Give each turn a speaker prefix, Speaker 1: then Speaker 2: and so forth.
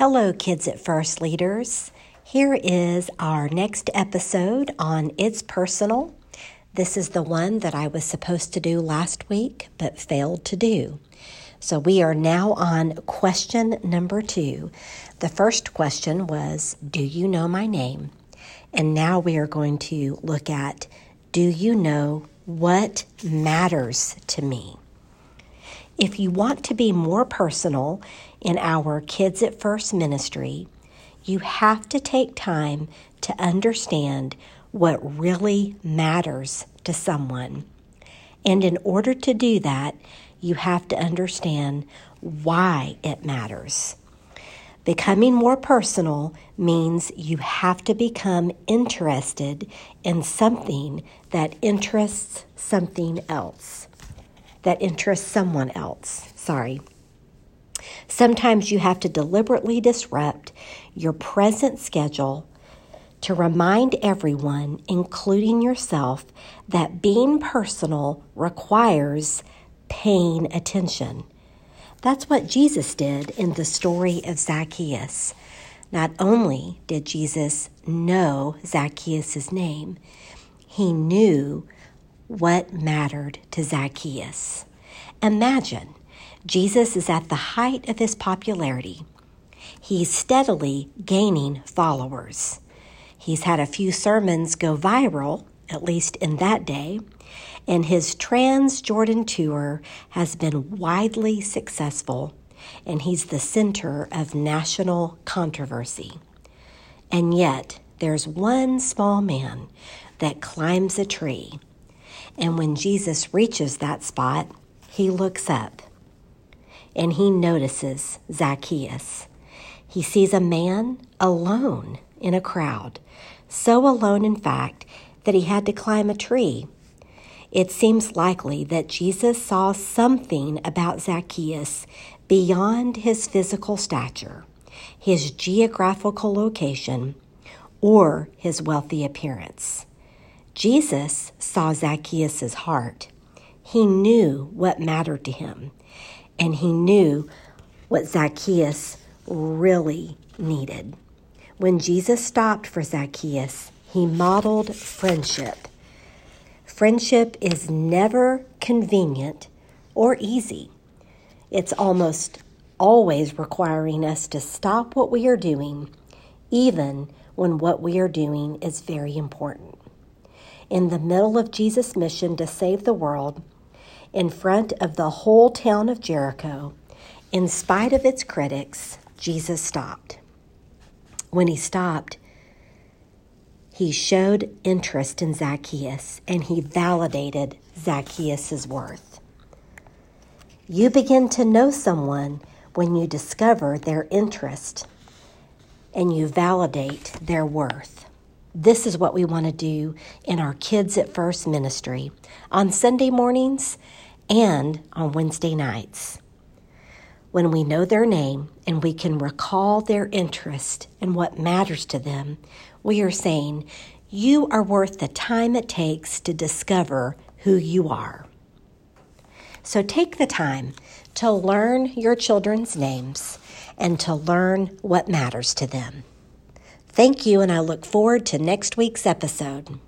Speaker 1: Hello, Kids at First leaders. Here is our next episode on It's Personal. This is the one that I was supposed to do last week but failed to do. So we are now on question number two. The first question was Do you know my name? And now we are going to look at Do you know what matters to me? If you want to be more personal in our Kids at First ministry, you have to take time to understand what really matters to someone. And in order to do that, you have to understand why it matters. Becoming more personal means you have to become interested in something that interests something else, that interests someone else. Sorry. Sometimes you have to deliberately disrupt your present schedule to remind everyone, including yourself, that being personal requires paying attention. That's what Jesus did in the story of Zacchaeus. Not only did Jesus know Zacchaeus' name, he knew what mattered to Zacchaeus. Imagine Jesus is at the height of his popularity. He's steadily gaining followers. He's had a few sermons go viral, at least in that day, and his Trans-Jordan tour has been widely successful, and he's the center of national controversy. And yet, there's one small man that climbs a tree, and when Jesus reaches that spot, he looks up and he notices Zacchaeus. He sees a man alone in a crowd, so alone, in fact, that he had to climb a tree it seems likely that Jesus saw something about Zacchaeus beyond his physical stature, his geographical location, or his wealthy appearance. Jesus saw Zacchaeus' heart. He knew what mattered to him, and he knew what Zacchaeus really needed. When Jesus stopped for Zacchaeus, he modeled friendship Friendship is never convenient or easy. It's almost always requiring us to stop what we are doing, even when what we are doing is very important. In the middle of Jesus' mission to save the world, in front of the whole town of Jericho, in spite of its critics, Jesus stopped. When he stopped, he showed interest in Zacchaeus and he validated Zacchaeus' worth. You begin to know someone when you discover their interest and you validate their worth. This is what we want to do in our Kids at First ministry on Sunday mornings and on Wednesday nights. When we know their name and we can recall their interest and what matters to them, we are saying, You are worth the time it takes to discover who you are. So take the time to learn your children's names and to learn what matters to them. Thank you, and I look forward to next week's episode.